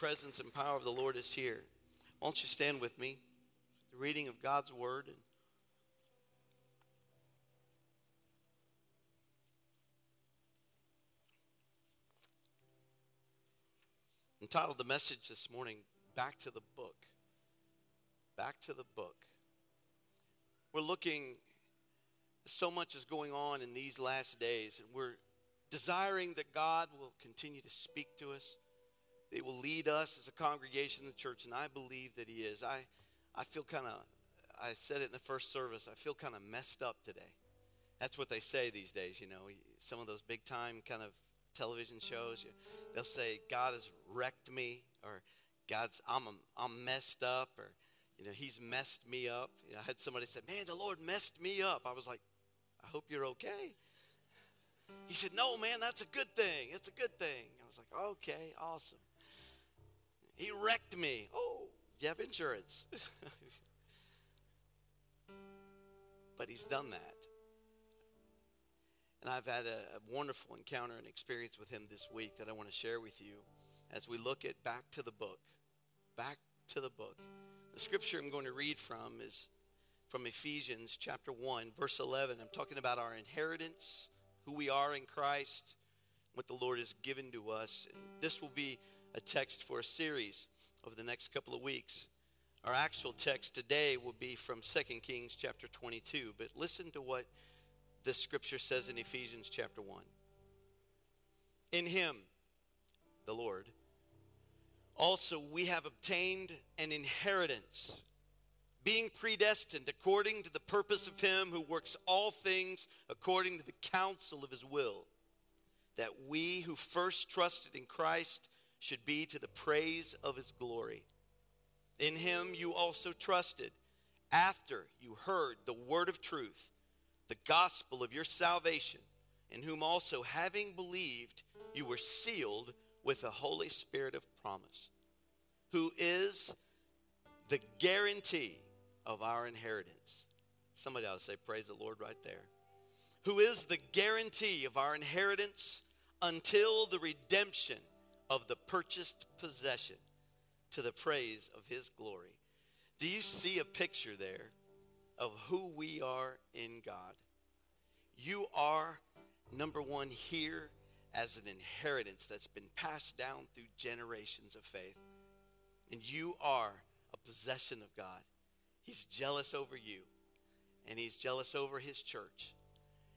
presence and power of the Lord is here. Won't you stand with me? The reading of God's word and entitled the message this morning back to the book back to the book we're looking so much is going on in these last days and we're desiring that god will continue to speak to us they will lead us as a congregation the church, and I believe that He is. I, I feel kind of, I said it in the first service, I feel kind of messed up today. That's what they say these days, you know. Some of those big time kind of television shows, they'll say, God has wrecked me, or God's, I'm, I'm messed up, or, you know, He's messed me up. You know, I had somebody say, Man, the Lord messed me up. I was like, I hope you're okay. He said, No, man, that's a good thing. It's a good thing. I was like, Okay, awesome. He wrecked me. Oh, you have insurance. but he's done that. And I've had a, a, wonderful encounter and experience with him this week that I want to share with you as we look at back to the book. Back to the book. The scripture I'm going to read from is from Ephesians chapter 1, verse 11. I'm talking about our inheritance, who we are in Christ, what the Lord has given to us. And this will be a text for a series over the next couple of weeks. Our actual text today will be from 2 Kings chapter 22, but listen to what the scripture says in Ephesians chapter 1. In him, the Lord, also we have obtained an inheritance, being predestined according to the purpose of him who works all things according to the counsel of his will, that we who first trusted in Christ should be to the praise of his glory. In him you also trusted after you heard the word of truth, the gospel of your salvation, in whom also, having believed, you were sealed with the Holy Spirit of promise, who is the guarantee of our inheritance. Somebody ought to say, Praise the Lord right there. Who is the guarantee of our inheritance until the redemption of the purchased possession to the praise of his glory. Do you see a picture there of who we are in God? You are, number one, here as an inheritance that's been passed down through generations of faith. And you are a possession of God. He's jealous over you, and He's jealous over His church.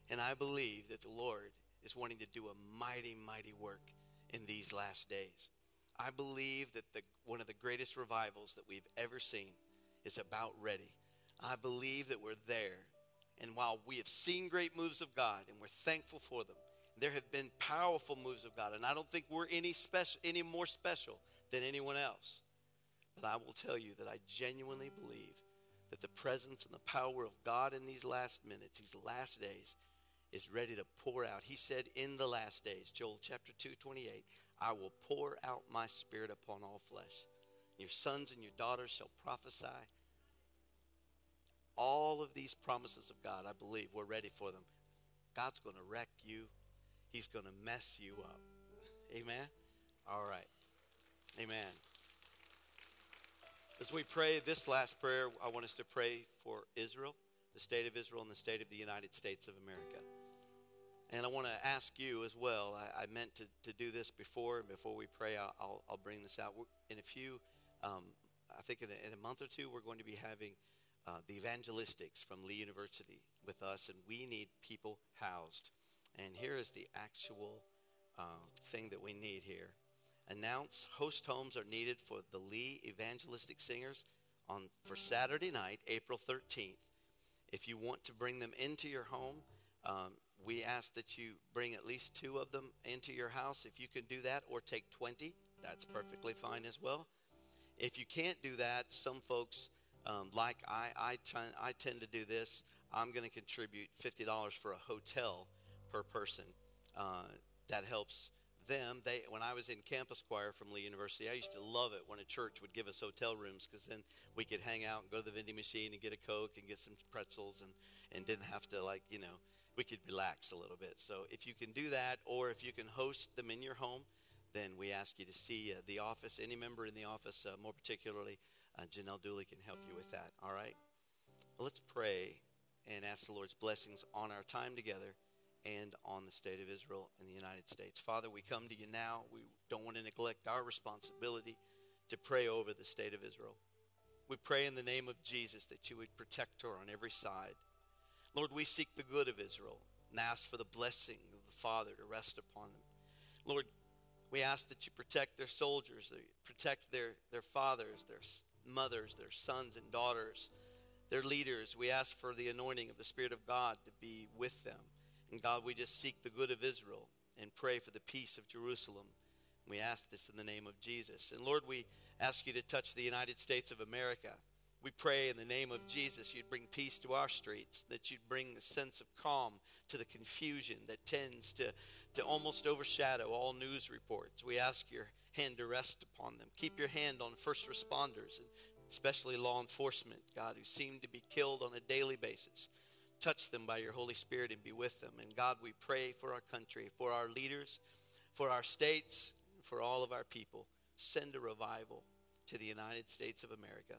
And I believe that the Lord is wanting to do a mighty, mighty work in these last days. I believe that the, one of the greatest revivals that we've ever seen is about ready. I believe that we're there. And while we have seen great moves of God and we're thankful for them, there have been powerful moves of God. And I don't think we're any, special, any more special than anyone else. But I will tell you that I genuinely believe that the presence and the power of God in these last minutes, these last days, is ready to pour out. He said, In the last days, Joel chapter 2, 28, I will pour out my spirit upon all flesh. Your sons and your daughters shall prophesy. All of these promises of God, I believe, we're ready for them. God's going to wreck you, He's going to mess you up. Amen? All right. Amen. As we pray this last prayer, I want us to pray for Israel, the state of Israel, and the state of the United States of America. And I want to ask you as well. I, I, meant to, to do this before, and before we pray, I'll, I'll, bring this out. In a few, um, I think in a, in a, month or two, we're going to be having uh, the evangelistics from Lee University with us, and we need people housed. And here is the actual uh, thing that we need here. Announce host homes are needed for the Lee Evangelistic Singers on for Saturday night, April 13th. If you want to bring them into your home, um, we ask that you bring at least two of them into your house. If you can do that, or take 20, that's perfectly fine as well. If you can't do that, some folks, um, like I, I, tend to do this, I'm going to contribute $50 for a hotel per person. Uh, that helps them. They, when I was in campus choir from Lee University, I used to love it when a church would give us hotel rooms because then we could hang out and go to the vending machine and get a Coke and get some pretzels and, and didn't have to, like, you know, we could relax a little bit. So if you can do that, or if you can host them in your home, then we ask you to see uh, the office, any member in the office, uh, more particularly uh, Janelle Dooley can help you with that. All right? Well, let's pray and ask the Lord's blessings on our time together and on the state of Israel and the United States. Father, we come to you now. We don't want to neglect our responsibility to pray over the state of Israel. We pray in the name of Jesus that you would protect her on every side. Lord, we seek the good of Israel and ask for the blessing of the Father to rest upon them. Lord, we ask that you protect their soldiers, protect their, their fathers, their mothers, their sons and daughters, their leaders. We ask for the anointing of the Spirit of God to be with them. And God, we just seek the good of Israel and pray for the peace of Jerusalem. We ask this in the name of Jesus. And Lord, we ask you to touch the United States of America. We pray in the name of Jesus you'd bring peace to our streets, that you'd bring a sense of calm to the confusion that tends to, to almost overshadow all news reports. We ask your hand to rest upon them. Keep your hand on first responders, and especially law enforcement, God, who seem to be killed on a daily basis. Touch them by your Holy Spirit and be with them. And God, we pray for our country, for our leaders, for our states, for all of our people. Send a revival to the United States of America.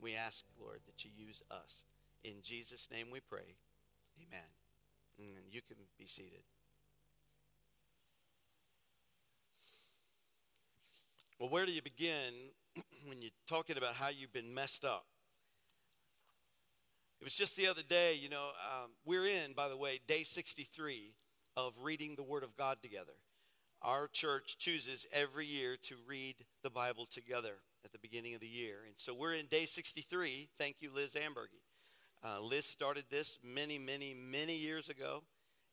We ask, Lord, that you use us. In Jesus' name we pray. Amen. And you can be seated. Well, where do you begin when you're talking about how you've been messed up? It was just the other day, you know, um, we're in, by the way, day 63 of reading the Word of God together. Our church chooses every year to read the Bible together at the beginning of the year. And so we're in day 63. Thank you, Liz Ambergy. Uh, Liz started this many, many, many years ago,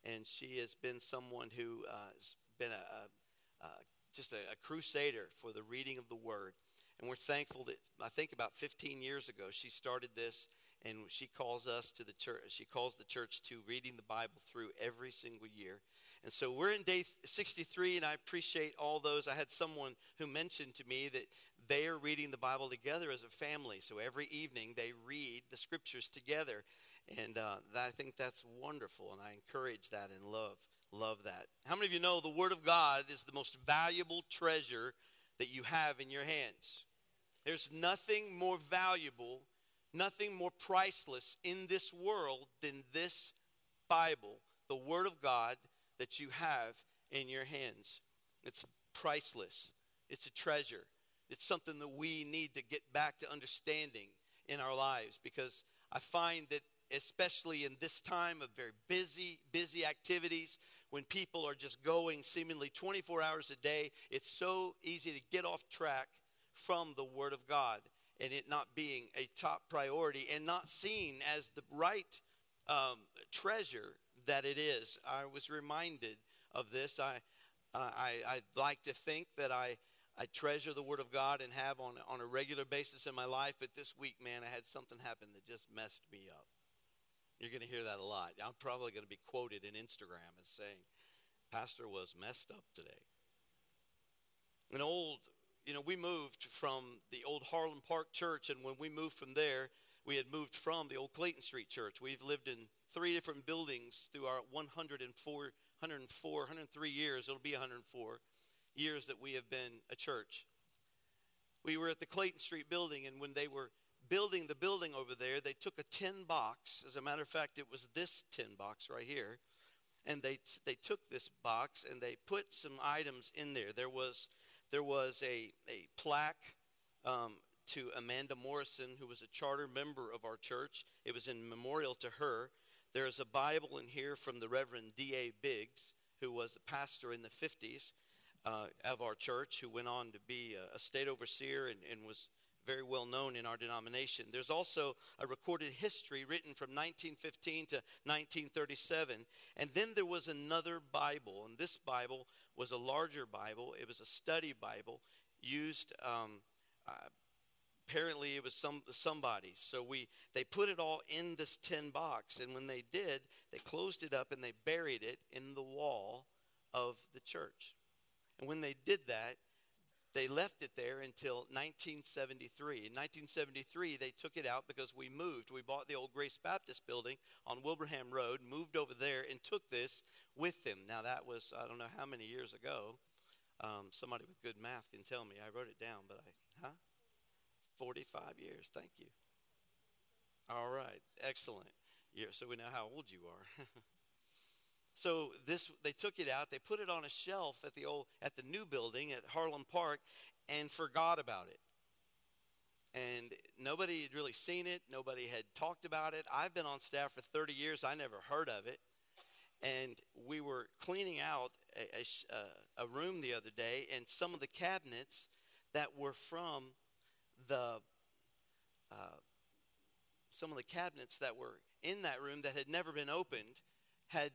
and she has been someone who uh, has been a, a, a just a, a crusader for the reading of the Word. And we're thankful that I think about 15 years ago she started this, and she calls us to the church. She calls the church to reading the Bible through every single year. And so we're in day 63, and I appreciate all those. I had someone who mentioned to me that they are reading the Bible together as a family. So every evening they read the scriptures together. And uh, I think that's wonderful, and I encourage that and love, love that. How many of you know the Word of God is the most valuable treasure that you have in your hands? There's nothing more valuable, nothing more priceless in this world than this Bible, the Word of God that you have in your hands. It's priceless, it's a treasure. It's something that we need to get back to understanding in our lives because I find that, especially in this time of very busy, busy activities, when people are just going seemingly 24 hours a day, it's so easy to get off track from the Word of God and it not being a top priority and not seen as the right um, treasure that it is. I was reminded of this. I, I, I like to think that I I treasure the Word of God and have on, on a regular basis in my life, but this week, man, I had something happen that just messed me up. You're going to hear that a lot. I'm probably going to be quoted in Instagram as saying, Pastor was messed up today. An old, you know, we moved from the old Harlem Park Church, and when we moved from there, we had moved from the old Clayton Street Church. We've lived in three different buildings through our 104, 104, 103 years. It'll be 104 years that we have been a church. We were at the Clayton Street building, and when they were building the building over there, they took a tin box. As a matter of fact, it was this tin box right here. And they, they took this box and they put some items in there. There was, there was a, a plaque um, to Amanda Morrison, who was a charter member of our church. It was in memorial to her. There is a Bible in here from the Reverend D.A. Biggs, who was a pastor in the 50s uh, of our church who went on to be a, a state overseer and, and was very well known in our denomination. There's also a recorded history written from 1915 to 1937. And then there was another Bible, and this Bible was a larger Bible. It was a study Bible used. Um, uh, apparently, it was some somebody. So we they put it all in this tin box, and when they did, they closed it up and they buried it in the wall of the church. And when they did that, they left it there until 1973. In 1973, they took it out because we moved. We bought the old Grace Baptist building on Wilbraham Road, moved over there, and took this with them. Now, that was, I don't know how many years ago. Um, somebody with good math can tell me. I wrote it down, but I, huh? 45 years. Thank you. All right. Excellent. Yeah, so we know how old you are. so this they took it out, they put it on a shelf at the old at the new building at Harlem Park and forgot about it. And nobody had really seen it, nobody had talked about it. I've been on staff for 30 years, I never heard of it. And we were cleaning out a, a, uh, a room the other day, and some of the cabinets that were from the uh, some of the cabinets that were in that room that had never been opened had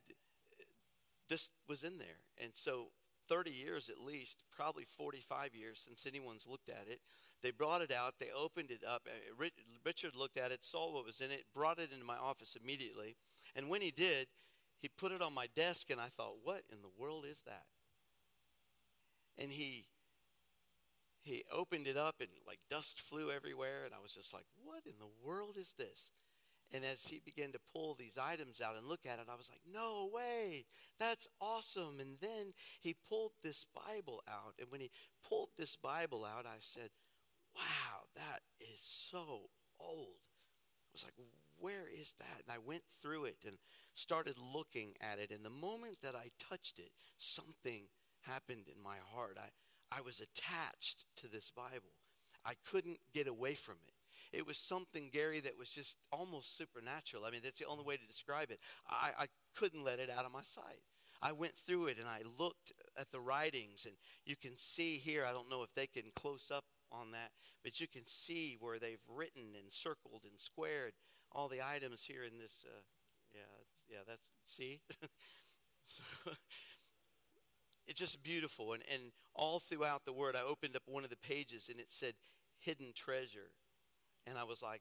just was in there. And so 30 years at least, probably 45 years since anyone's looked at it. They brought it out, they opened it up. Uh, Richard looked at it, saw what was in it, brought it into my office immediately. And when he did, he put it on my desk, and I thought, what in the world is that? And he he opened it up and like dust flew everywhere and i was just like what in the world is this? And as he began to pull these items out and look at it i was like no way. That's awesome. And then he pulled this bible out and when he pulled this bible out i said wow that is so old. I was like where is that? And i went through it and started looking at it and the moment that i touched it something happened in my heart. I I was attached to this Bible. I couldn't get away from it. It was something, Gary, that was just almost supernatural. I mean, that's the only way to describe it. I, I couldn't let it out of my sight. I went through it and I looked at the writings, and you can see here, I don't know if they can close up on that, but you can see where they've written and circled and squared all the items here in this. Uh, yeah, yeah, that's, see? so, it's just beautiful. And, and all throughout the word, I opened up one of the pages and it said hidden treasure. And I was like,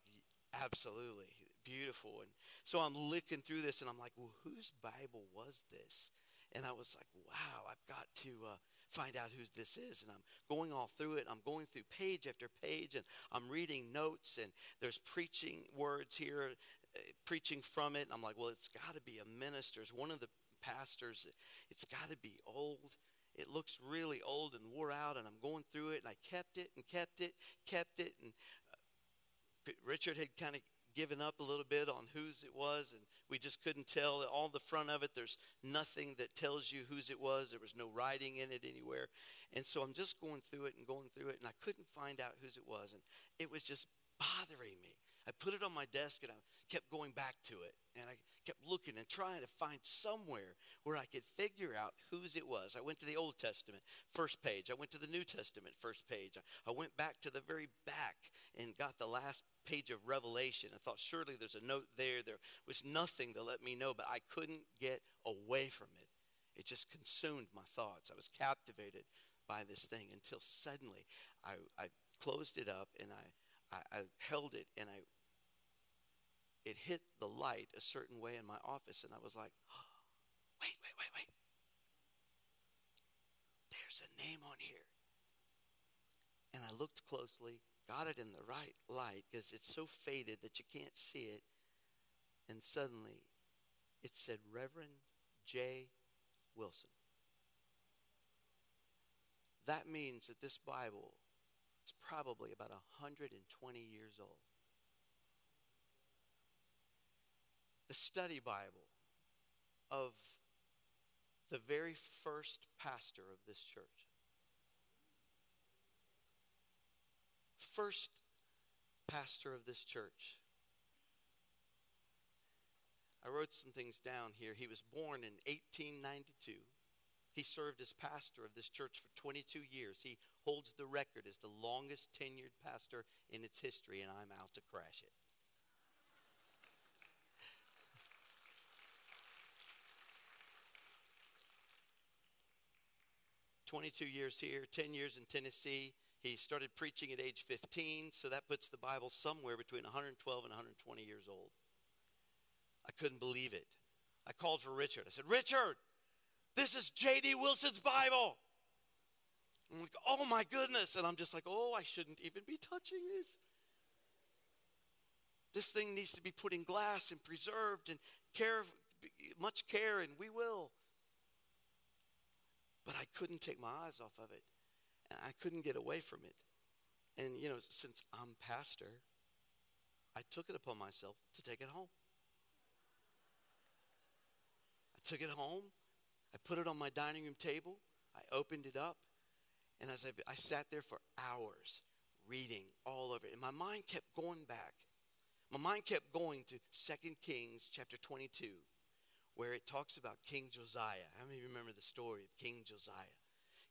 absolutely beautiful. And so I'm looking through this and I'm like, well, whose Bible was this? And I was like, wow, I've got to uh, find out who this is. And I'm going all through it. I'm going through page after page and I'm reading notes and there's preaching words here, uh, preaching from it. And I'm like, well, it's got to be a minister's. One of the pastors. It's got to be old. It looks really old and wore out, and I'm going through it, and I kept it and kept it, kept it. And uh, Richard had kind of given up a little bit on whose it was, and we just couldn't tell. All the front of it, there's nothing that tells you whose it was. There was no writing in it anywhere. And so I'm just going through it and going through it, and I couldn't find out whose it was. And it was just bothering me. I put it on my desk and I kept going back to it. And I kept looking and trying to find somewhere where I could figure out whose it was. I went to the Old Testament, first page. I went to the New Testament, first page. I went back to the very back and got the last page of Revelation. I thought, surely there's a note there. There was nothing to let me know, but I couldn't get away from it. It just consumed my thoughts. I was captivated by this thing until suddenly I, I closed it up and I, I, I held it and I it hit the light a certain way in my office, and I was like, oh, wait, wait, wait, wait. There's a name on here. And I looked closely, got it in the right light because it's so faded that you can't see it. And suddenly it said Reverend J. Wilson. That means that this Bible is probably about 120 years old. The study Bible of the very first pastor of this church. First pastor of this church. I wrote some things down here. He was born in 1892. He served as pastor of this church for 22 years. He holds the record as the longest tenured pastor in its history, and I'm out to crash it. 22 years here, 10 years in Tennessee. He started preaching at age 15, so that puts the Bible somewhere between 112 and 120 years old. I couldn't believe it. I called for Richard. I said, Richard, this is J.D. Wilson's Bible. I'm like, oh my goodness. And I'm just like, oh, I shouldn't even be touching this. This thing needs to be put in glass and preserved and care, much care, and we will. But I couldn't take my eyes off of it. And I couldn't get away from it. And, you know, since I'm pastor, I took it upon myself to take it home. I took it home. I put it on my dining room table. I opened it up. And as I, I sat there for hours reading all over it, and my mind kept going back. My mind kept going to 2 Kings chapter 22, where it talks about King Josiah. How many remember the story of King Josiah?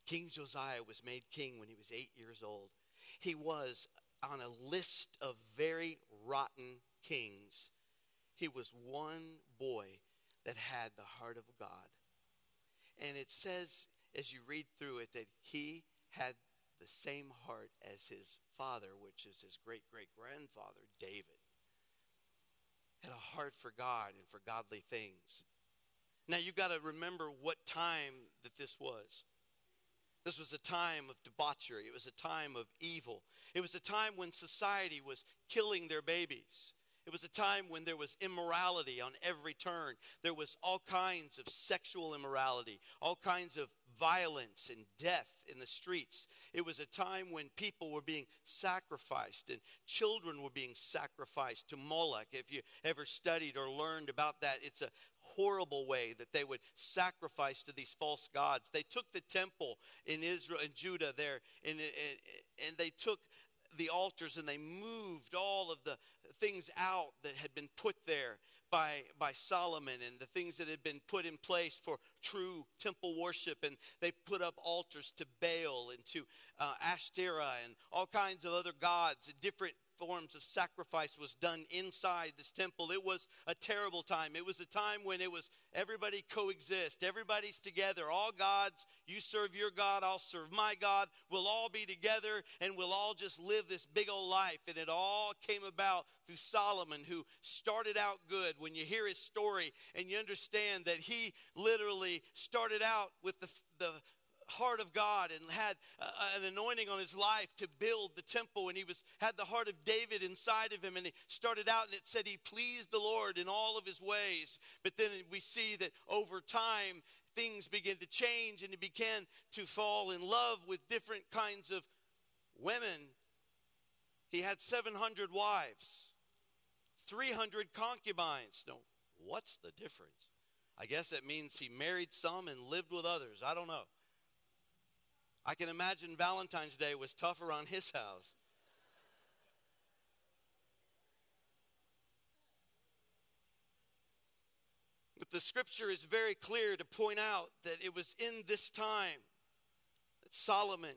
King Josiah was made king when he was eight years old. He was on a list of very rotten kings. He was one boy that had the heart of God. And it says, as you read through it, that he had the same heart as his father, which is his great great grandfather, David. Had a heart for God and for godly things. Now you've got to remember what time that this was. This was a time of debauchery. It was a time of evil. It was a time when society was killing their babies. It was a time when there was immorality on every turn. There was all kinds of sexual immorality, all kinds of violence and death in the streets. It was a time when people were being sacrificed and children were being sacrificed to Moloch. If you ever studied or learned about that, it's a horrible way that they would sacrifice to these false gods. They took the temple in Israel and Judah there, and, and they took the altars and they moved all of the things out that had been put there by, by Solomon and the things that had been put in place for true temple worship. And they put up altars to Baal and to uh, Ashtoreth and all kinds of other gods, different forms of sacrifice was done inside this temple. It was a terrible time. It was a time when it was everybody coexist, everybody's together, all gods. You serve your God, I'll serve my God. We'll all be together and we'll all just live this big old life. And it all came about through Solomon, who started out good. When you hear his story and you understand that he literally started out with the, the heart of God and had uh, an anointing on his life to build the temple. And he was had the heart of David inside of him. And he started out and it said he pleased the Lord in all of his ways. But then we see that over time things began to change and he began to fall in love with different kinds of women. He had 700 wives 300 concubines. No what's the difference? I guess it means he married some and lived with others. I don't know. I can imagine Valentine's Day was tough around his house. But the scripture is very clear to point out that it was in this time that Solomon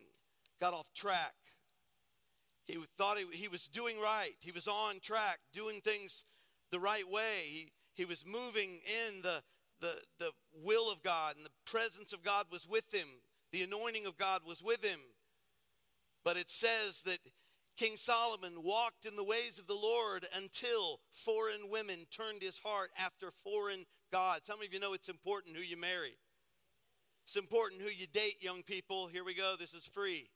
got off track. He thought he, he was doing right, he was on track, doing things the right way. He, he was moving in the, the, the will of God, and the presence of God was with him. The anointing of God was with him. But it says that King Solomon walked in the ways of the Lord until foreign women turned his heart after foreign gods. How many of you know it's important who you marry? It's important who you date, young people. Here we go. This is free.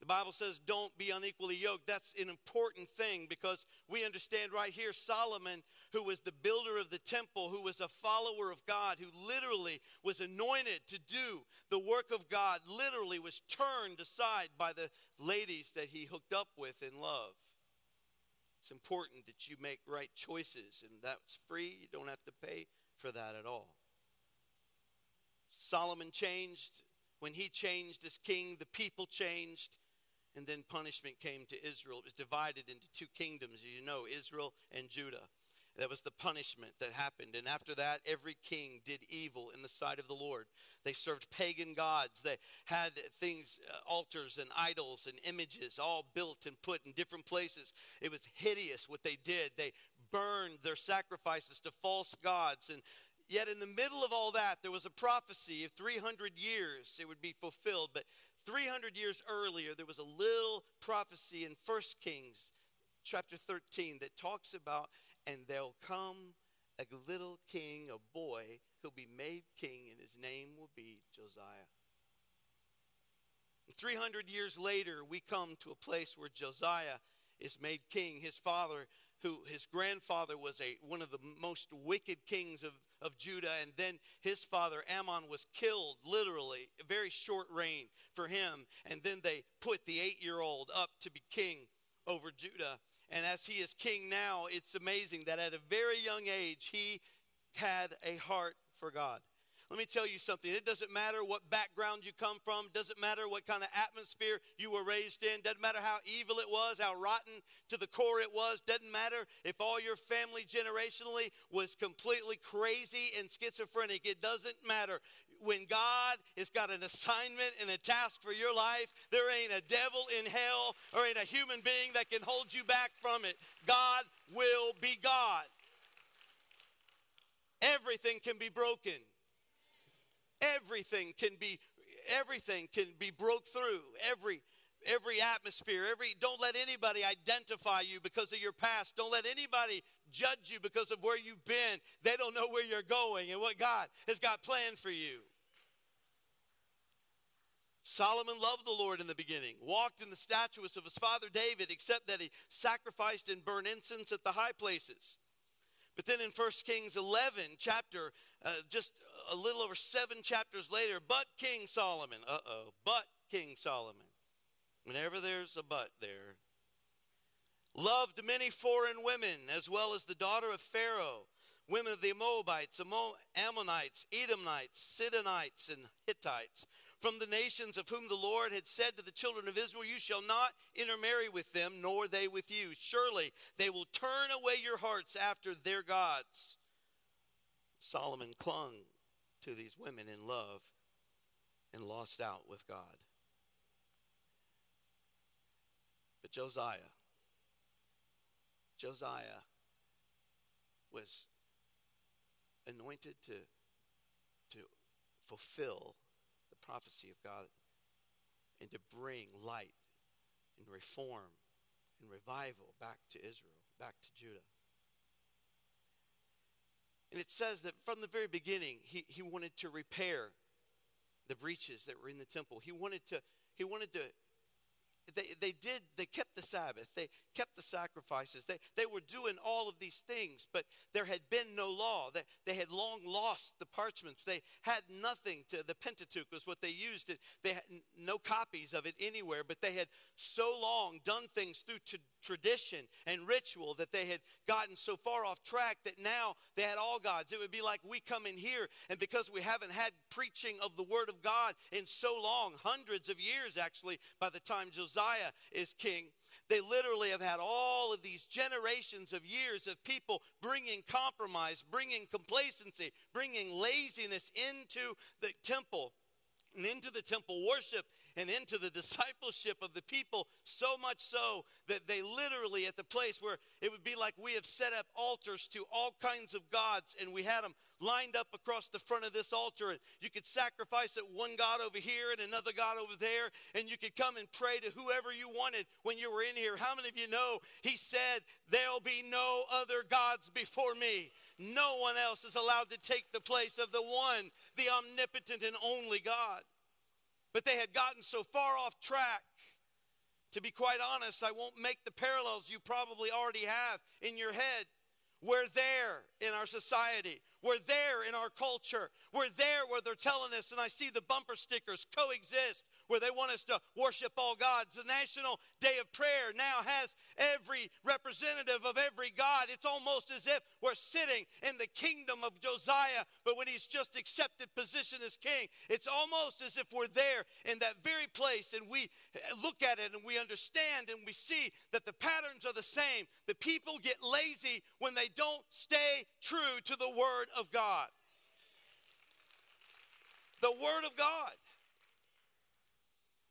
The Bible says, don't be unequally yoked. That's an important thing because we understand right here Solomon, who was the builder of the temple, who was a follower of God, who literally was anointed to do the work of God, literally was turned aside by the ladies that he hooked up with in love. It's important that you make right choices, and that's free. You don't have to pay for that at all. Solomon changed. When he changed as king, the people changed and then punishment came to Israel. It was divided into two kingdoms, as you know, Israel and Judah. That was the punishment that happened. And after that, every king did evil in the sight of the Lord. They served pagan gods. They had things, uh, altars and idols and images all built and put in different places. It was hideous what they did. They burned their sacrifices to false gods. And yet, in the middle of all that, there was a prophecy of 300 years it would be fulfilled. But 300 years earlier, there was a little prophecy in 1 Kings chapter 13 that talks about, and there'll come a little king, a boy, who'll be made king, and his name will be Josiah. And 300 years later, we come to a place where Josiah is made king. His father who his grandfather was a one of the most wicked kings of, of Judah, and then his father Amon was killed, literally, a very short reign for him. And then they put the eight-year-old up to be king over Judah. And as he is king now, it's amazing that at a very young age he had a heart for God. Let me tell you something. It doesn't matter what background you come from, doesn't matter what kind of atmosphere you were raised in, doesn't matter how evil it was, how rotten to the core it was, doesn't matter if all your family generationally was completely crazy and schizophrenic. It doesn't matter. When God has got an assignment and a task for your life, there ain't a devil in hell or ain't a human being that can hold you back from it. God will be God. Everything can be broken everything can be everything can be broke through every every atmosphere every don't let anybody identify you because of your past don't let anybody judge you because of where you've been. They don't know where you're going and what god has got planned for you. Solomon loved the Lord in the beginning, walked in the statutes of his father David, except that he sacrificed and burned incense at the high places. But then in 1 Kings 11, chapter, uh, just a little over seven chapters later, but King Solomon, uh oh, but King Solomon, whenever there's a but there, loved many foreign women, as well as the daughter of Pharaoh, women of the Moabites, Ammonites, Edomites, Sidonites, and Hittites, from the nations of whom the Lord had said to the children of Israel, You shall not intermarry with them, nor they with you. Surely they will turn away your hearts after their gods. Solomon clung to these women in love and lost out with God. But Josiah, Josiah was anointed to, to fulfill the prophecy of God and to bring light and reform and revival back to Israel, back to Judah. And it says that from the very beginning, he, he wanted to repair the breaches that were in the temple. He wanted to, he wanted to they, they did, they kept the Sabbath, they kept the sacrifices, they, they were doing all of these things, but there had been no law. They, they had long lost the parchments. They had nothing to, the Pentateuch was what they used. it They had no copies of it anywhere, but they had so long done things through tradition and ritual that they had gotten so far off track that now they had all gods. It would be like we come in here, and because we haven't had preaching of the Word of God in so long, hundreds of years actually, by the time Josiah is king, they literally have had all of these generations of years of people bringing compromise, bringing complacency, bringing laziness into the temple and into the temple worship and into the discipleship of the people, so much so that they literally, at the place where it would be like we have set up altars to all kinds of gods, and we had them lined up across the front of this altar, and you could sacrifice at one God over here and another God over there, and you could come and pray to whoever you wanted when you were in here. How many of you know He said, There'll be no other gods before me? No one else is allowed to take the place of the one, the omnipotent and only God. But they had gotten so far off track. To be quite honest, I won't make the parallels you probably already have in your head. We're there in our society. We're there in our culture. We're there where they're telling us, and I see the bumper stickers coexist where they want us to worship all gods. The National Day of Prayer now has every representative of every God. It's almost as if we're sitting in the kingdom of Josiah, but when he's just accepted position as king, it's almost as if we're there in that very place and we look at it and we understand and we see that the patterns are the same. The people get lazy when they don't stay true to the Word of God. The Word of God.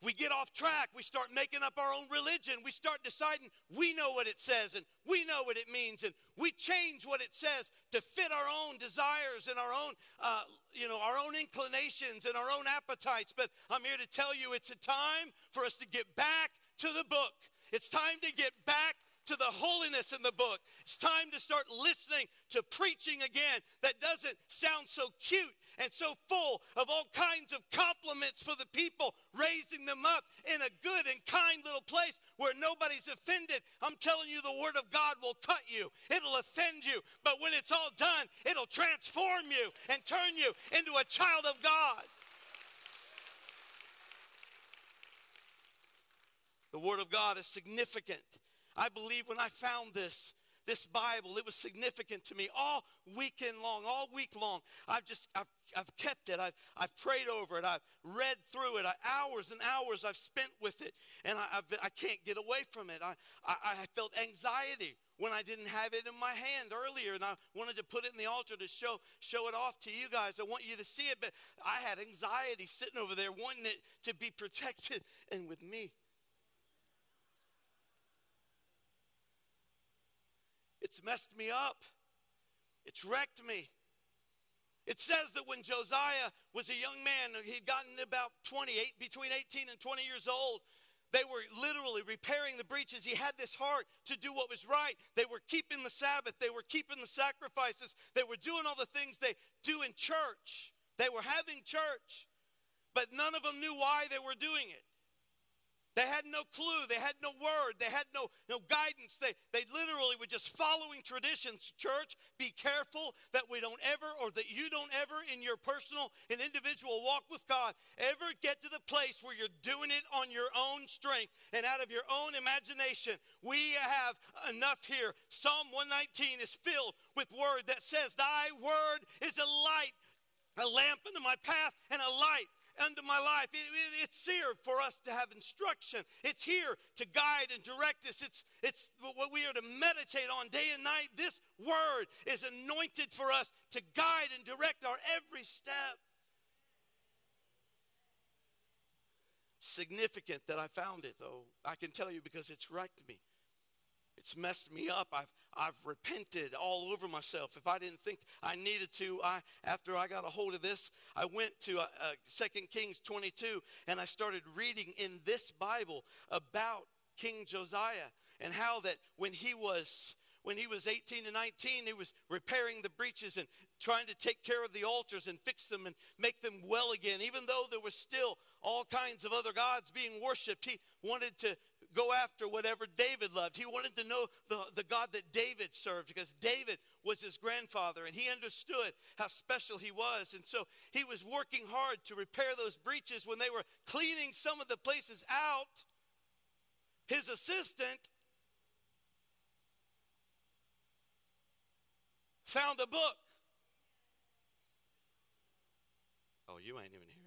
We get off track. We start making up our own religion. We start deciding we know what it says and we know what it means, and we change what it says to fit our own desires and our own, uh, you know, our own inclinations and our own appetites. But I'm here to tell you, it's a time for us to get back to the book. It's time to get back to the holiness in the book. It's time to start listening to preaching again that doesn't sound so cute and so full of all kinds of compliments for the people, raising them up in a good and kind little place where nobody's offended. I'm telling you, the Word of God will cut you, it'll offend you, but when it's all done, it'll transform you and turn you into a child of God. The Word of God is significant. I believe when I found this, this Bible, it was significant to me all weekend long, all week long. I've just, I've, I've kept it. I've, I've prayed over it. I've read through it. I, hours and hours I've spent with it. And I, I've been, I can't get away from it. I, I, I felt anxiety when I didn't have it in my hand earlier, and I wanted to put it in the altar to show show it off to you guys. I want you to see it, but I had anxiety sitting over there, wanting it to be protected and with me. It's messed me up. It's wrecked me. It says that when Josiah was a young man, he'd gotten about 28, between 18 and 20 years old, they were literally repairing the breaches. He had this heart to do what was right. They were keeping the Sabbath. They were keeping the sacrifices. They were doing all the things they do in church. They were having church, but none of them knew why they were doing it. They had no clue. They had no word. They had no, no guidance. They, they literally were just following traditions. Church, be careful that we don't ever, or that you don't ever, in your personal and individual walk with God, ever get to the place where you're doing it on your own strength and out of your own imagination. We have enough here. Psalm 119 is filled with word that says, Thy word is a light, a lamp unto my path, and a light unto my life. It, it, it's here for us to have instruction. It's here to guide and direct us. It's, it's what we are to meditate on day and night. This word is anointed for us to guide and direct our every step. Significant that I found it, though. I can tell you because it's wrecked me. It's messed me up. I've, I've repented all over myself. If I didn't think I needed to, I, after I got a hold of this, I went to uh, uh, 2 Kings 22 and I started reading in this Bible about King Josiah and how that when he was when he was 18 and 19, he was repairing the breaches and trying to take care of the altars and fix them and make them well again. Even though there was still all kinds of other gods being worshiped, he wanted to go after whatever David loved. He wanted to know the, the God that David served because David was his grandfather and he understood how special he was. And so he was working hard to repair those breaches when they were cleaning some of the places out. His assistant found a book. Oh, you ain't even here.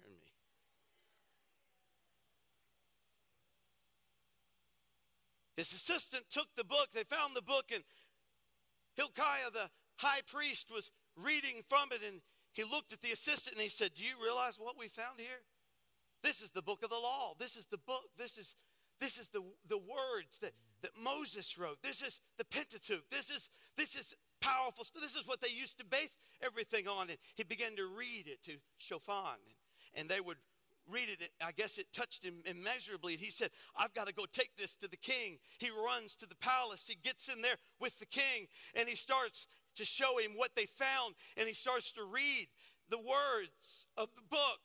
His assistant took the book. They found the book, and Hilkiah, the high priest, was reading from it. And he looked at the assistant and he said, Do you realize what we found here? This is the book of the law. This is the book. This is this is the, the words that, that Moses wrote. This is the Pentateuch. This is this is powerful. This is what they used to base everything on. And he began to read it to Shaphan. And, and they would read it, I guess it touched him immeasurably. He said, I've got to go take this to the king. He runs to the palace. He gets in there with the king and he starts to show him what they found and he starts to read the words of the book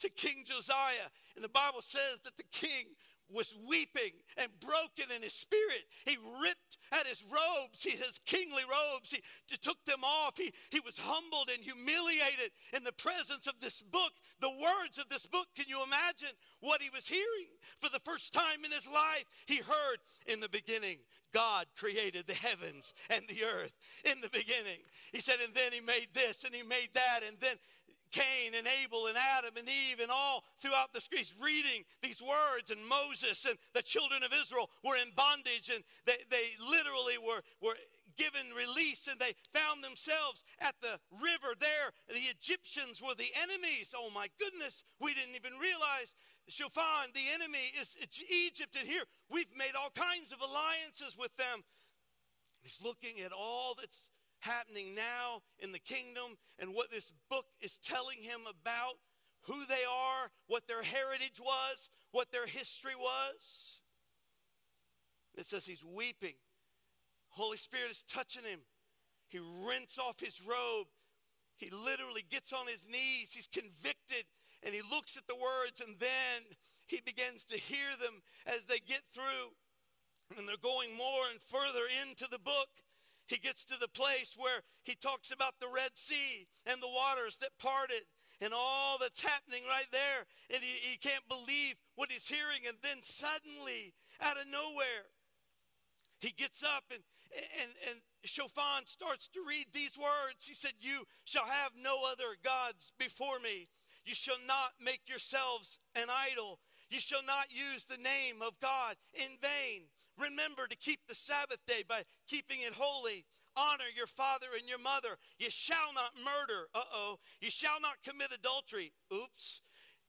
to King Josiah. And the Bible says that the king was weeping and broken in his spirit. He ripped at his robes, his kingly robes. He took them off. He, he was humbled and humiliated in the presence of this book, the words of this book. Can you imagine what he was hearing? For the first time in his life, he heard in the beginning, God created the heavens and the earth in the beginning. He said, and then he made this and he made that, and then Cain and Abel and Adam and Eve and all throughout the scriptures reading these words and Moses and the children of Israel were in bondage and they, they literally were, were given release and they found themselves at the river there. The Egyptians were the enemies. Oh my goodness, we didn't even realize. Shaphan, the enemy, is Egypt, and here we've made all kinds of alliances with them. He's looking at all that's happening now in the kingdom and what this book is telling him about who they are, what their heritage was, what their history was. It says he's weeping Holy Spirit is touching him. He rents off his robe. He literally gets on his knees. He's convicted and he looks at the words and then he begins to hear them as they get through and they're going more and further into the book. He gets to the place where he talks about the Red Sea and the waters that parted and all that's happening right there. And he, he can't believe what he's hearing. And then suddenly, out of nowhere, he gets up and, and, and Shaphan starts to read these words. He said, You shall have no other gods before me. You shall not make yourselves an idol. You shall not use the name of God in vain. Remember to keep the Sabbath day by keeping it holy. Honor your father and your mother. You shall not murder. Uh oh. You shall not commit adultery. Oops.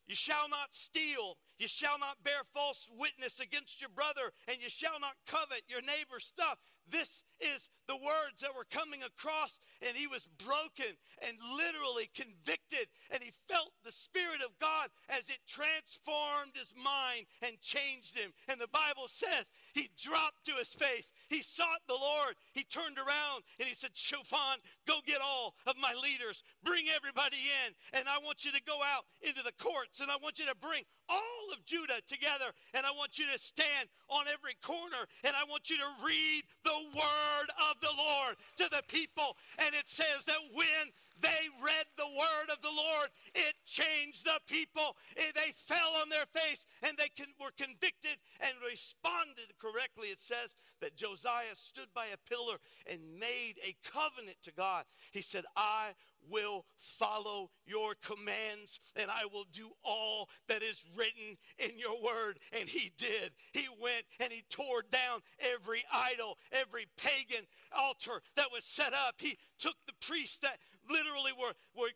You shall not steal. You shall not bear false witness against your brother. And you shall not covet your neighbor's stuff. This is the words that were coming across, and he was broken and literally convicted, and he felt the Spirit of God as it transformed his mind and changed him. And the Bible says he dropped to his face, he sought the Lord, he turned around, and he said, Shaphan, go get all of my leaders, bring everybody in, and I want you to go out into the courts, and I want you to bring all of Judah together, and I want you to stand on every corner, and I want you to read the word of the Lord to the people. And it says that when they read the word of the Lord, it changed the people. Eh, they fell on their face and they were convicted and responded correctly. It says that Josiah stood by a pillar and made a covenant to God. He said, I will follow your commands and I will do all that is written in your word. And he did. He went and he tore down every idol, every pagan altar that was set up. He took the priests that literally were, were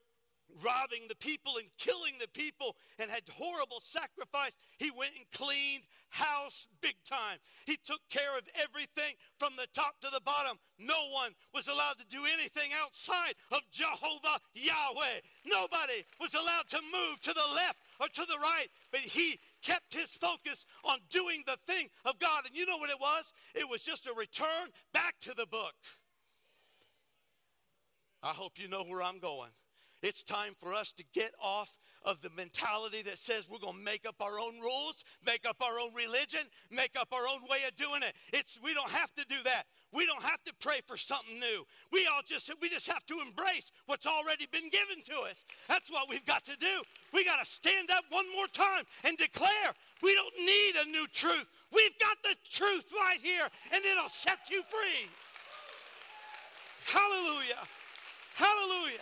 robbing the people and killing the people and had horrible sacrifice. He went and cleaned house big time. He took care of everything from the top to the bottom. No one was allowed to do anything outside of Jehovah Yahweh. Nobody was allowed to move to the left or to the right, but he kept his focus on doing the thing of God. And you know what it was? It was just a return back to the book. I hope you know where I'm going. It's time for us to get off of the mentality that says we're going to make up our own rules, make up our own religion, make up our own way of doing it. It's we don't have to do that. We don't have to pray for something new. We all just we just have to embrace what's already been given to us. That's what we've got to do. We got to stand up one more time and declare we don't need a new truth. We've got the truth right here and it'll set you free. Hallelujah. Hallelujah.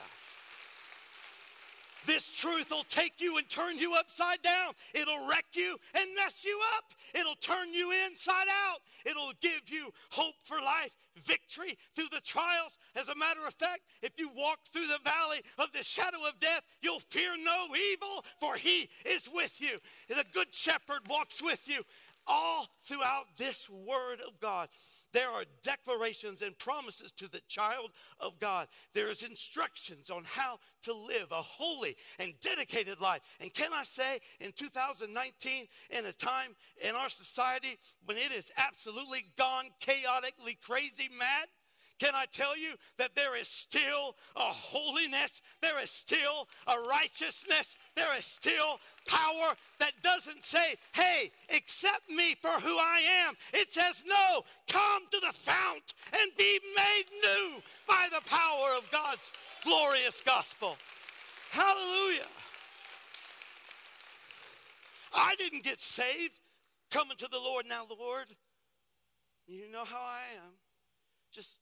This truth will take you and turn you upside down. It'll wreck you and mess you up. It'll turn you inside out. It'll give you hope for life, victory through the trials. As a matter of fact, if you walk through the valley of the shadow of death, you'll fear no evil, for he is with you. The good shepherd walks with you all throughout this word of God. There are declarations and promises to the child of God. There is instructions on how to live a holy and dedicated life. And can I say, in 2019, in a time in our society when it is absolutely gone chaotically crazy mad, can I tell you that there is still a holiness, there is still a righteousness, there is still power that doesn't say, hey, accept me for who I am. It says, no, come to the fount and be made new by the power of God's glorious gospel. Hallelujah. I didn't get saved coming to the Lord. Now, Lord, you know how I am. Just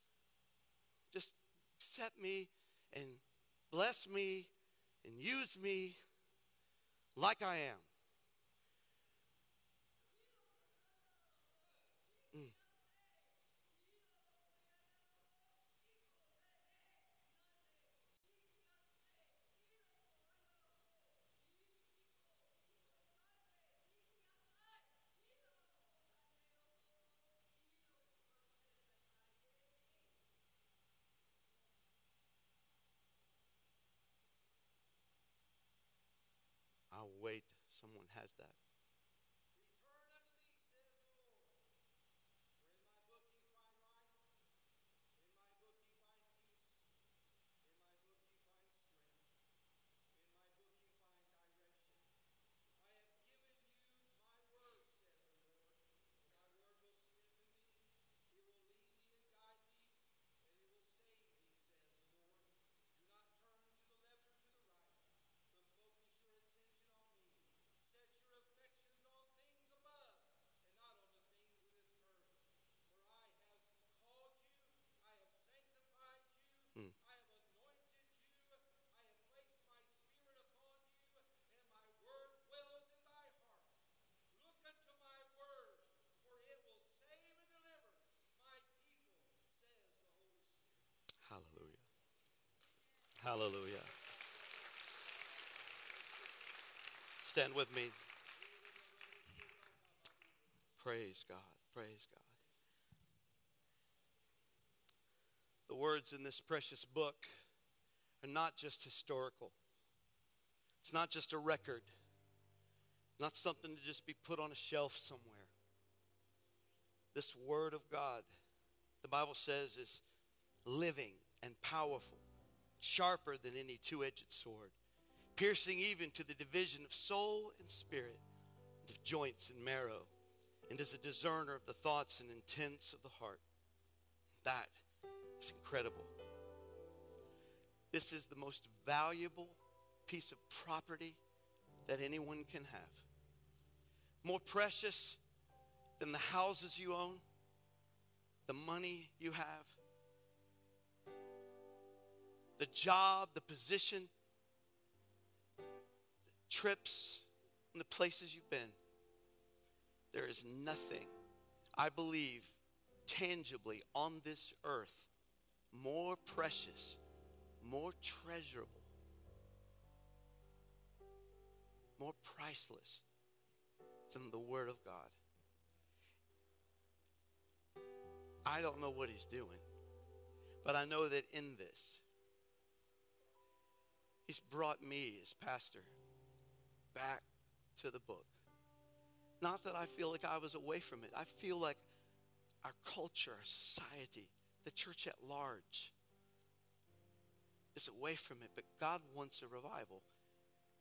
accept me and bless me and use me like I am. Wait. Someone has that. Hallelujah. Stand with me. Praise God. Praise God. The words in this precious book are not just historical, it's not just a record, not something to just be put on a shelf somewhere. This Word of God, the Bible says, is living and powerful, sharper than any two edged sword, piercing even to the division of soul and spirit, and of joints and marrow, and is a discerner of the thoughts and intents of the heart. That is incredible. This is the most valuable piece of property that anyone can have. More precious than the houses you own, the money you have, the job, the position, the trips, and the places you've been. There is nothing, I believe, tangibly on this earth more precious, more treasurable, more priceless than the Word of God. I don't know what He's doing, but I know that in this, He's brought me as pastor back to the book. Not that I feel like I was away from it. I feel like our culture, our society, the church at large is away from it. But God wants a revival.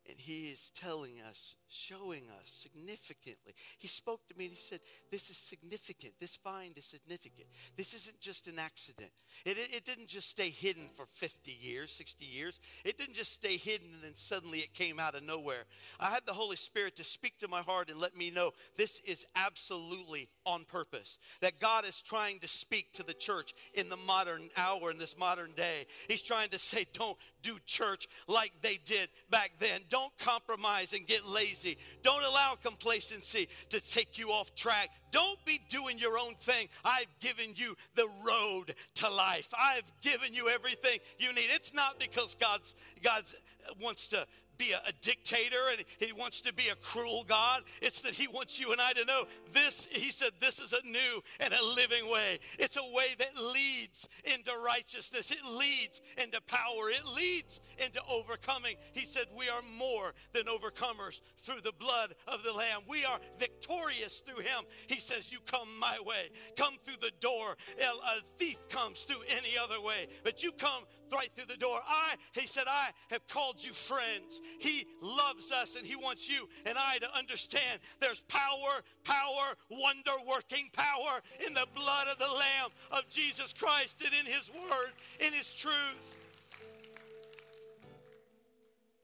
And he is telling us, showing us significantly. He spoke to me and he said, This is significant. This find is significant. This isn't just an accident. It, it, it, didn't just stay hidden for 50 years, 60 years. It didn't just stay hidden and then suddenly it came out of nowhere. I had the Holy Spirit to speak to my heart and let me know this is absolutely on purpose. That God is trying to speak to the church in the modern hour, in this modern day. He's trying to say, Don't do church like they did back then. Don't compromise and get lazy. Don't allow complacency to take you off track. Don't be doing your own thing. I've given you the road to life. I've given you everything you need. It's not because God's God's wants to be a, a, dictator and he wants to be a cruel God. It's that he wants you and I to know this, he said, this is a new and a living way. It's a way that leads into righteousness, it leads into power, it leads into overcoming. He said, We are more than overcomers through the blood of the Lamb. We are victorious through him. He says, You come my way, come through the door. A thief comes through any other way, but you come right through the door. I, he said, I have called you friends. He loves us and he wants you and I to understand there's power, power, wonder working power in the blood of the Lamb of Jesus Christ and in his word, in his truth.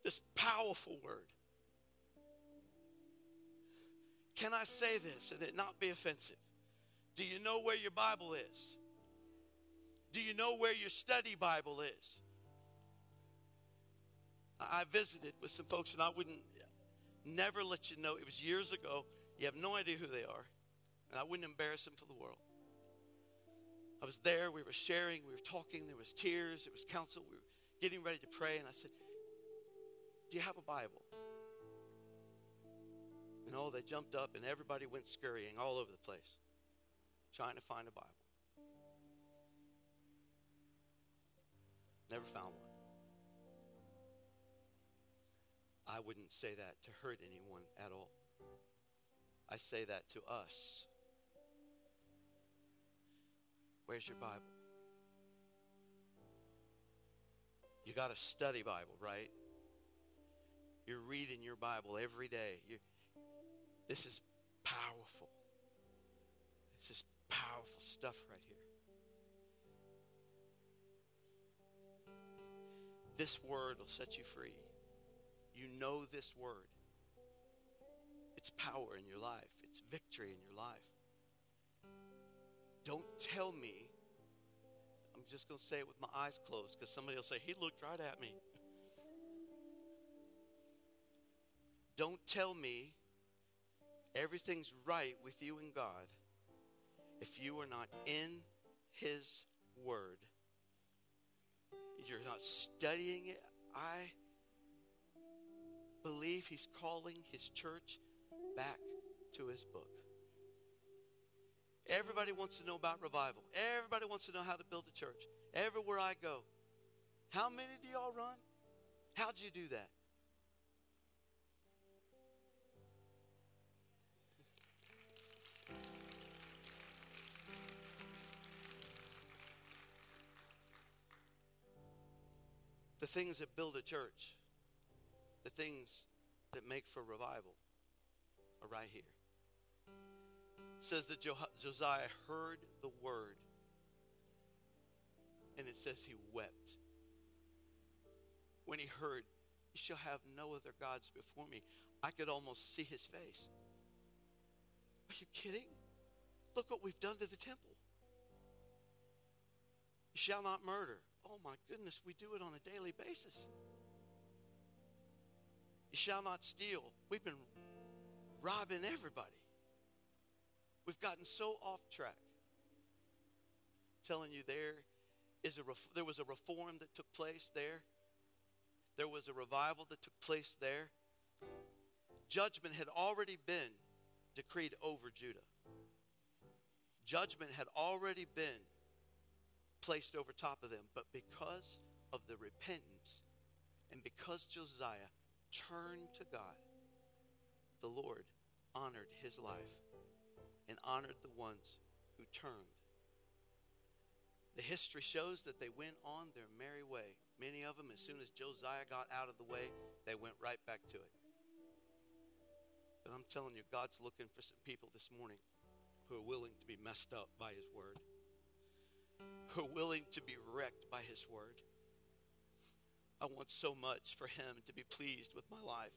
This powerful word. Can I say this and it not be offensive? Do you know where your Bible is? Do you know where your study Bible is? I visited with some folks and I wouldn't never let you know. It was years ago. You have no idea who they are. And I wouldn't embarrass them for the world. I was there. We were sharing. We were talking. There was tears. There was counsel. We were getting ready to pray. And I said, Do you have a Bible? And oh, they jumped up and everybody went scurrying all over the place trying to find a Bible. Never found one. I wouldn't say that to hurt anyone at all. I say that to us. Where's your Bible? You got a study Bible, right? You're reading your Bible every day. You're, this is powerful. This is powerful stuff right here. This word will set you free. You know this word. It's power in your life, it's victory in your life. Don't tell me, I'm just going to say it with my eyes closed because somebody will say, He looked right at me. Don't tell me everything's right with you and God if you are not in His Word you're not studying it. I believe he's calling his church back to his book. Everybody wants to know about revival. Everybody wants to know how to build a church. Everywhere I go. How many do y'all run? How'd you do that? The things that build a church, the things that make for revival, are right here. It says that Josiah heard the word, and it says he wept. When he heard, You shall have no other gods before me, I could almost see his face. Are you kidding? Look what we've done to the temple. You shall not murder. Oh my goodness, we do it on a daily basis. You shall not steal. We've been robbing everybody. We've gotten so off track. I'm telling you, there is a there was a reform that took place there. There was a revival that took place there. Judgment had already been decreed over Judah. Judgment had already been placed over top of them, but because of the repentance and because Josiah turned to God, the Lord honored his life and honored the ones who turned. The history shows that they went on their merry way. Many of them, as soon as Josiah got out of the way, they went right back to it. But I'm telling you, God's looking for some people this morning who are willing to be messed up by His word, who are willing to be wrecked by His word. I want so much for Him to be pleased with my life.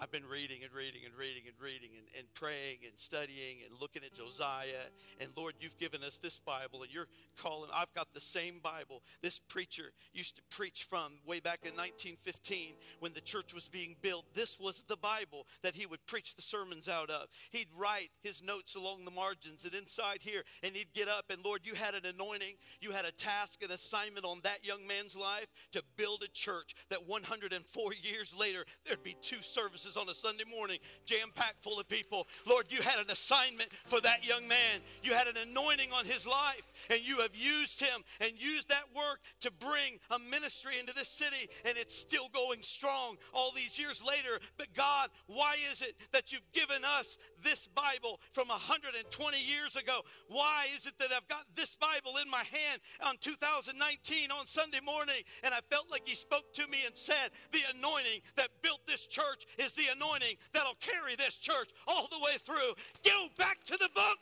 I've been reading and reading and reading and reading and, and praying and studying and looking at Josiah. And Lord, you've given us this Bible and you're calling. I've got the same Bible this preacher used to preach from way back in 1915 when the church was being built. This was the Bible that he would preach the sermons out of. He'd write his notes along the margins and inside here, and he'd get up. And Lord, you had an anointing, you had a task, an assignment on that young man's life to build a church that 104 years later, there'd be two services services on a Sunday morning, jam packed full of people. Lord, you had an assignment for that young man. You had an anointing on his life, and you have used him and used that work to bring a ministry into this city, and it's still going strong all these years later. But God, why is it that you've given us this Bible from 120 years ago? Why is it that I've got this Bible in my hand on 2019 on Sunday morning, and I felt like He spoke to me and said, The anointing that built this church is the anointing that'll carry this church all the way through. Go back to the book.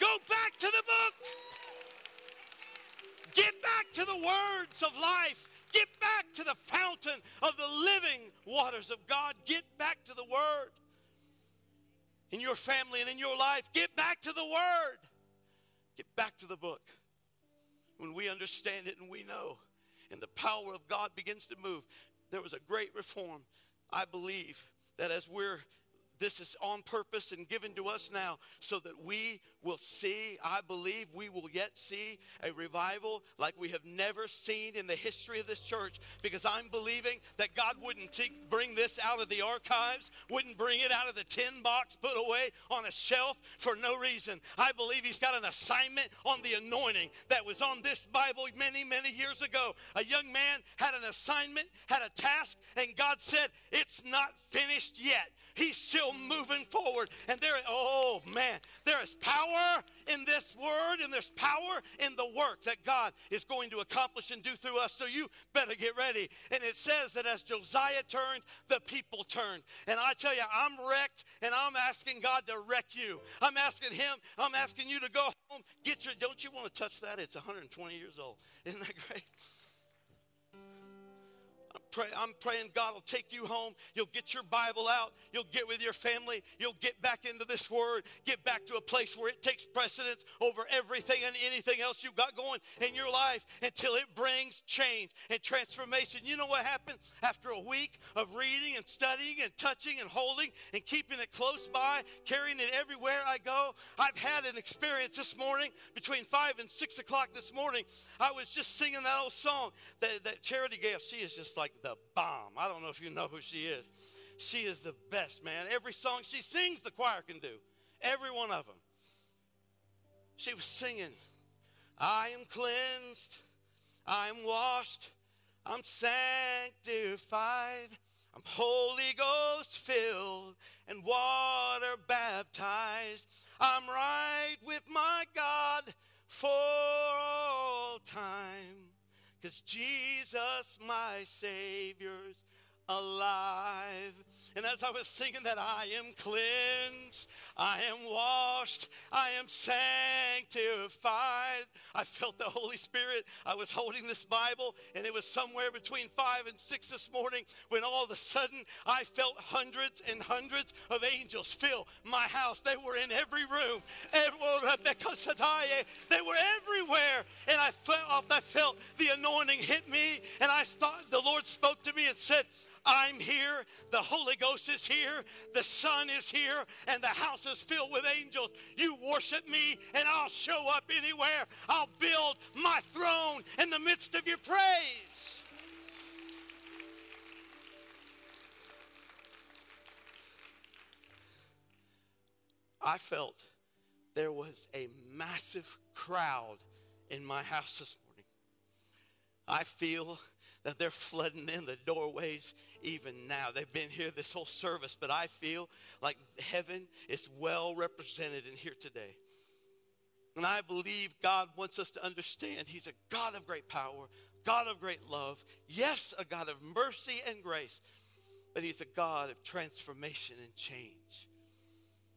Go back to the book. Get back to the words of life. Get back to the fountain of the living waters of God. Get back to the Word. In your family and in your life, get back to the Word. Get back to the book. When we understand it and we know, and the power of God begins to move, there was a great reform I believe that as we're this is on purpose and given to us now so that we will see, I believe we will yet see a revival like we have never seen in the history of this church because I'm believing that God wouldn't bring this out of the archives, wouldn't bring it out of the tin box put away on a shelf for no reason. I believe He's got an assignment on the anointing that was on this Bible many, many years ago. A young man had an assignment, had a task, and God said, It's not finished yet. He's still moving forward. And there, oh man, there is power in this word, and there's power in the work that God is going to accomplish and do through us. So you better get ready. And it says that as Josiah turned, the people turned. And I tell you, I'm wrecked, and I'm asking God to wreck you. I'm asking Him, I'm asking you to go home, get your, don't you want to touch that? It's 120 years old. Isn't that great? Pray, I'm praying God will take you home. You'll get your Bible out. You'll get with your family. You'll get back into this word. Get back to a place where it takes precedence over everything and anything else you've got going in your life until it brings change and transformation. You know what happened after a week of reading and studying and touching and holding and keeping it close by, carrying it everywhere I go? I've had an experience this morning between 5 and 6 o'clock this morning. I was just singing that old song that, that Charity gave. She is just like the bomb. I don't know if you know who she is. She is the best, man. Every song she sings, the choir can do. Every one of them. She was singing, I am cleansed, I am washed, I'm sanctified, I'm Holy Ghost filled and water baptized. I'm right with my God for all time. Cause Jesus, my Savior's alive. And as I was singing that, I am cleansed, I am washed, I am sanctified. I felt the Holy Spirit. I was holding this Bible, and it was somewhere between five and six this morning when all of a sudden I felt hundreds and hundreds of angels fill my house. They were in every room. Oh, they were everywhere. And I felt, I felt the anointing hit me, and I thought the Lord spoke to me and said, I'm here, the Holy Ghost is here, the Son is here, and the house is filled with angels. You worship me, and I'll show up anywhere. I'll build my throne in the midst of your praise. I felt there was a massive crowd in my house this morning. I feel that they're flooding in the doorways even now. They've been here this whole service, but I feel like heaven is well represented in here today. And I believe God wants us to understand He's a God of great power, God of great love, yes, a God of mercy and grace, but He's a God of transformation and change.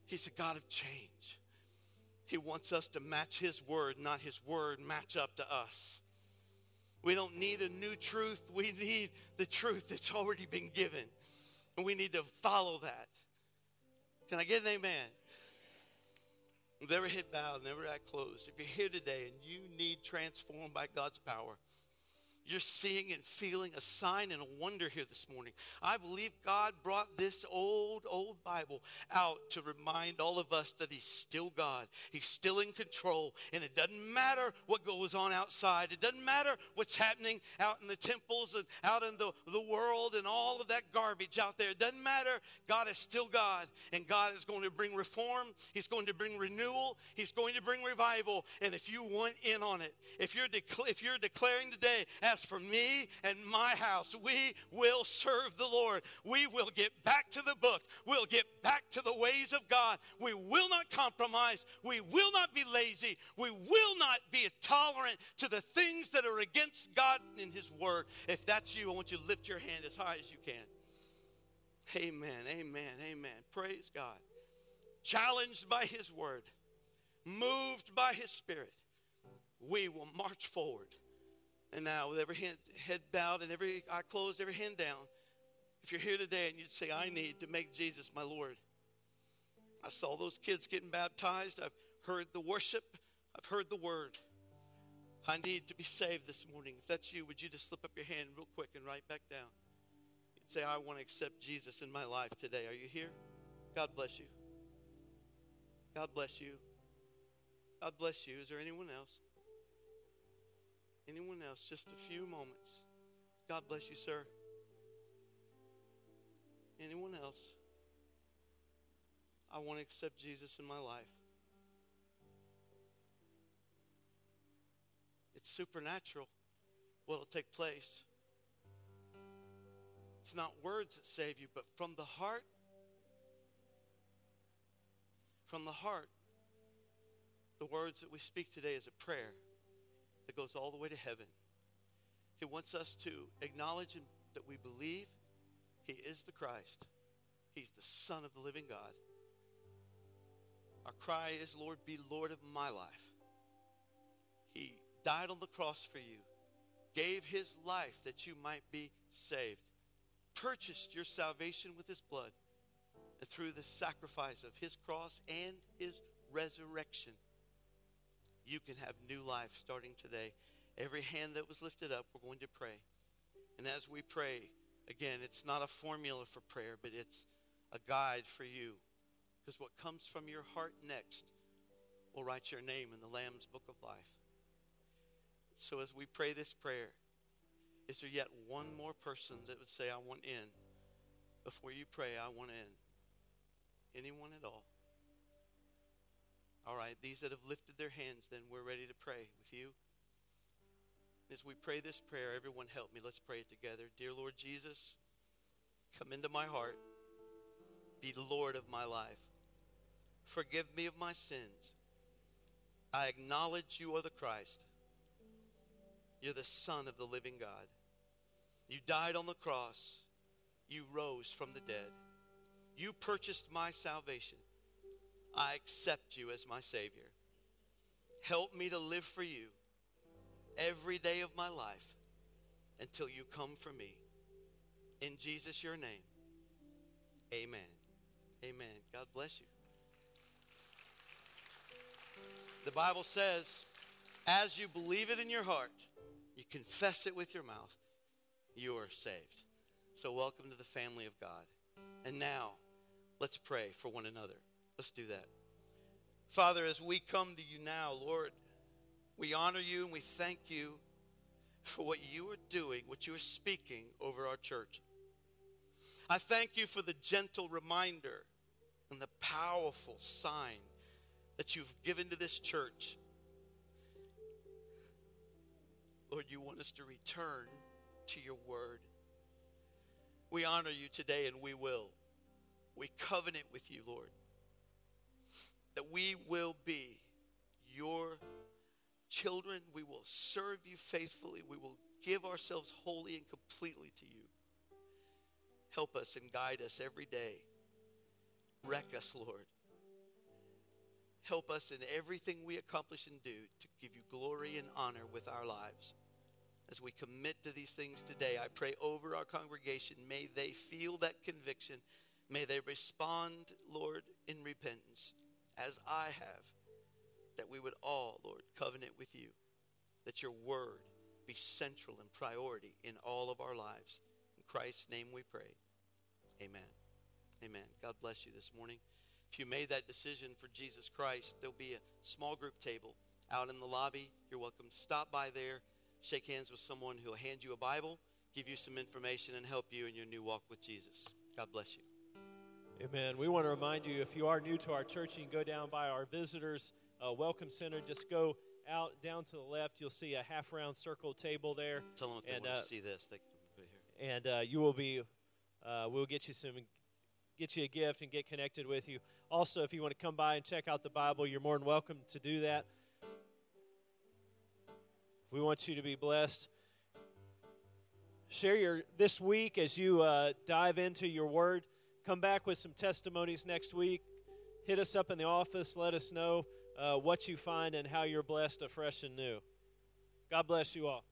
He's a God of change. He wants us to match His word, not His word match up to us. We don't need a new truth. We need the truth that's already been given. And we need to follow that. Can I get an amen? Every head bowed and every eye closed, if you're here today and you need transformed by God's power, you're seeing and feeling a sign and a wonder here this morning. I believe God brought this old, old Bible out to remind all of us that He's still God. He's still in control. And it doesn't matter what goes on outside, it doesn't matter what's happening out in the temples and out in the, the world and all of that garbage out there. It doesn't matter. God is still God. And God is going to bring reform, He's going to bring renewal, He's going to bring revival. And if you want in on it, if you're, if you're declaring today, as as for me and my house, we will serve the Lord. We will get back to the book. We'll get back to the ways of God. We will not compromise. We will not be lazy. We will not be tolerant to the things that are against God in His Word. If that's you, I want you to lift your hand as high as you can. Amen, amen, amen. Praise God. Challenged by His Word, moved by His Spirit, we will march forward and now, with every head, head bowed and every eye closed, every hand down, if you're here today and you'd say, I need to make Jesus my Lord. I saw those kids getting baptized. I've heard the worship. I've heard the word. I need to be saved this morning. If that's you, would you just slip up your hand real quick and write back down? You'd say, I want to accept Jesus in my life today. Are you here? God bless you. God bless you. God bless you. Is there anyone else? Anyone else? Just a few moments. God bless you, sir. Anyone else? I want to accept Jesus in my life. It's supernatural what'll take place. It's not words that save you, but from the heart, from the heart, the words that we speak today is a prayer that goes all the way to heaven. He wants us to acknowledge him, that we believe he is the Christ. He's the Son of the living God. Our cry is, Lord, be Lord of my life. He died on the cross for you, gave his life that you might be saved. purchased your salvation with his blood and through the sacrifice of his cross and his resurrection. You can have new life starting today. Every hand that was lifted up, we're going to pray. And as we pray, again, it's not a formula for prayer, but it's a guide for you. Because what comes from your heart next will write your name in the Lamb's book of life. So as we pray this prayer, is there yet one more person that would say, I want in? Before you pray, I want in. Anyone at all? All right, these that have lifted their hands, then we're ready to pray with you. As we pray this prayer, everyone help me. Let's pray it together. Dear Lord Jesus, come into my heart. Be the Lord of my life. Forgive me of my sins. I acknowledge you are the Christ. You're the Son of the living God. You died on the cross. You rose from the dead. You purchased my salvation. I accept you as my Savior. Help me to live for you every day of my life until you come for me. In Jesus, your name. Amen. Amen. God bless you. The Bible says, as you believe it in your heart, you confess it with your mouth, you are saved. So, welcome to the family of God. And now, let's pray for one another. Let's do that. Father, as we come to you now, Lord, we honor you and we thank you for what you are doing, what you are speaking over our church. I thank you for the gentle reminder and the powerful sign that you've given to this church. Lord, you want us to return to your word. We honor you today and we will. We covenant with you, Lord, that we will be your children. We will serve you faithfully. We will give ourselves wholly and completely to you. Help us and guide us every day. Wreck us, Lord. Help us in everything we accomplish and do to give you glory and honor with our lives. As we commit to these things today, I pray over our congregation, may they feel that conviction. May they respond, Lord, in repentance, as I have, that we would all, Lord, covenant with you, that your word be central and priority in all of our lives. In Christ's name we pray. Amen. Amen. God bless you this morning. If you made that decision for Jesus Christ, there'll be a small group table out in the lobby. You're welcome to stop by there, shake hands with someone who'll hand you a Bible, give you some information, and help you in your new walk with Jesus. God bless you. Amen. We want to remind you if you are new to our church, you can go down by our visitors uh, welcome center. Just go out down to the left. You'll see a half round circle table there. Tell them if And, they want uh, to see this, they can here. and uh, you will be uh, we'll get you some get you a gift and get connected with you also if you want to come by and check out the bible you're more than welcome to do that we want you to be blessed share your this week as you uh, dive into your word come back with some testimonies next week. Hit us up in the office. Let us know uh, what you find and how you're blessed afresh and new. God bless you all